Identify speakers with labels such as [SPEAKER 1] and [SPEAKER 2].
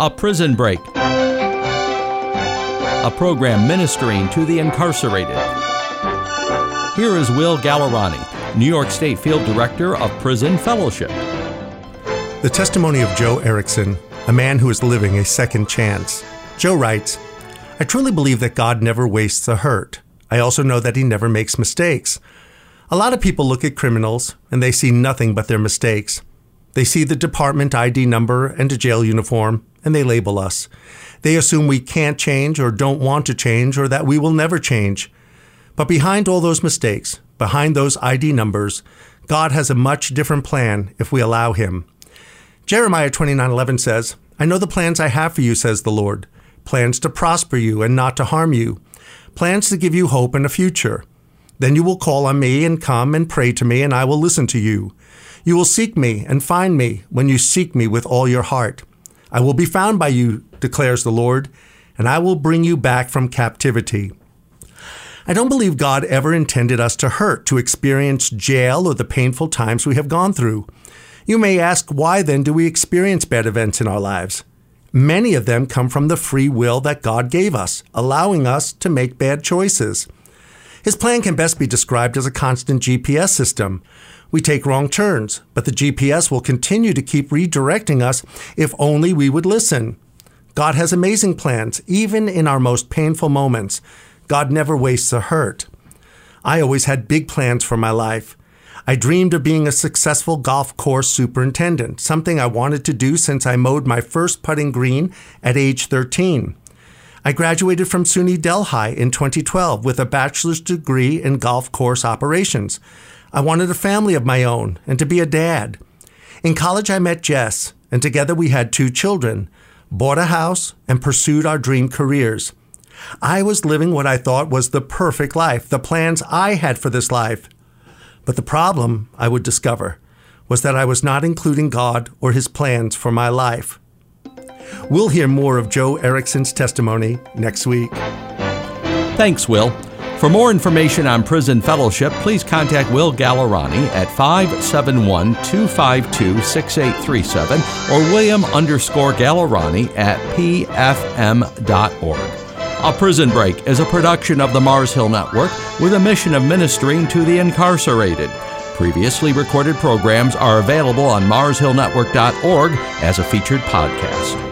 [SPEAKER 1] A Prison Break, a program ministering to the incarcerated. Here is Will Gallerani, New York State Field Director of Prison Fellowship.
[SPEAKER 2] The testimony of Joe Ericson, a man who is living a second chance. Joe writes, I truly believe that God never wastes a hurt. I also know that he never makes mistakes. A lot of people look at criminals and they see nothing but their mistakes. They see the department ID number and a jail uniform and they label us. They assume we can't change or don't want to change or that we will never change. But behind all those mistakes, behind those ID numbers, God has a much different plan if we allow him. Jeremiah 29:11 says, "I know the plans I have for you," says the Lord, plans to prosper you and not to harm you, plans to give you hope and a future. Then you will call on me and come and pray to me, and I will listen to you. You will seek me and find me when you seek me with all your heart. I will be found by you, declares the Lord, and I will bring you back from captivity. I don't believe God ever intended us to hurt, to experience jail or the painful times we have gone through. You may ask, why then do we experience bad events in our lives? Many of them come from the free will that God gave us, allowing us to make bad choices. His plan can best be described as a constant GPS system. We take wrong turns, but the GPS will continue to keep redirecting us if only we would listen. God has amazing plans, even in our most painful moments. God never wastes a hurt. I always had big plans for my life. I dreamed of being a successful golf course superintendent, something I wanted to do since I mowed my first putting green at age 13. I graduated from SUNY Delhi in 2012 with a bachelor's degree in golf course operations. I wanted a family of my own and to be a dad. In college, I met Jess, and together we had two children, bought a house, and pursued our dream careers. I was living what I thought was the perfect life, the plans I had for this life. But the problem, I would discover, was that I was not including God or his plans for my life. We'll hear more of Joe Ericson's testimony next week.
[SPEAKER 1] Thanks, Will. For more information on Prison Fellowship, please contact Will Gallerani at 571 252 6837 or William underscore Gallerani at pfm.org. A Prison Break is a production of the Mars Hill Network with a mission of ministering to the incarcerated. Previously recorded programs are available on marshillnetwork.org as a featured podcast.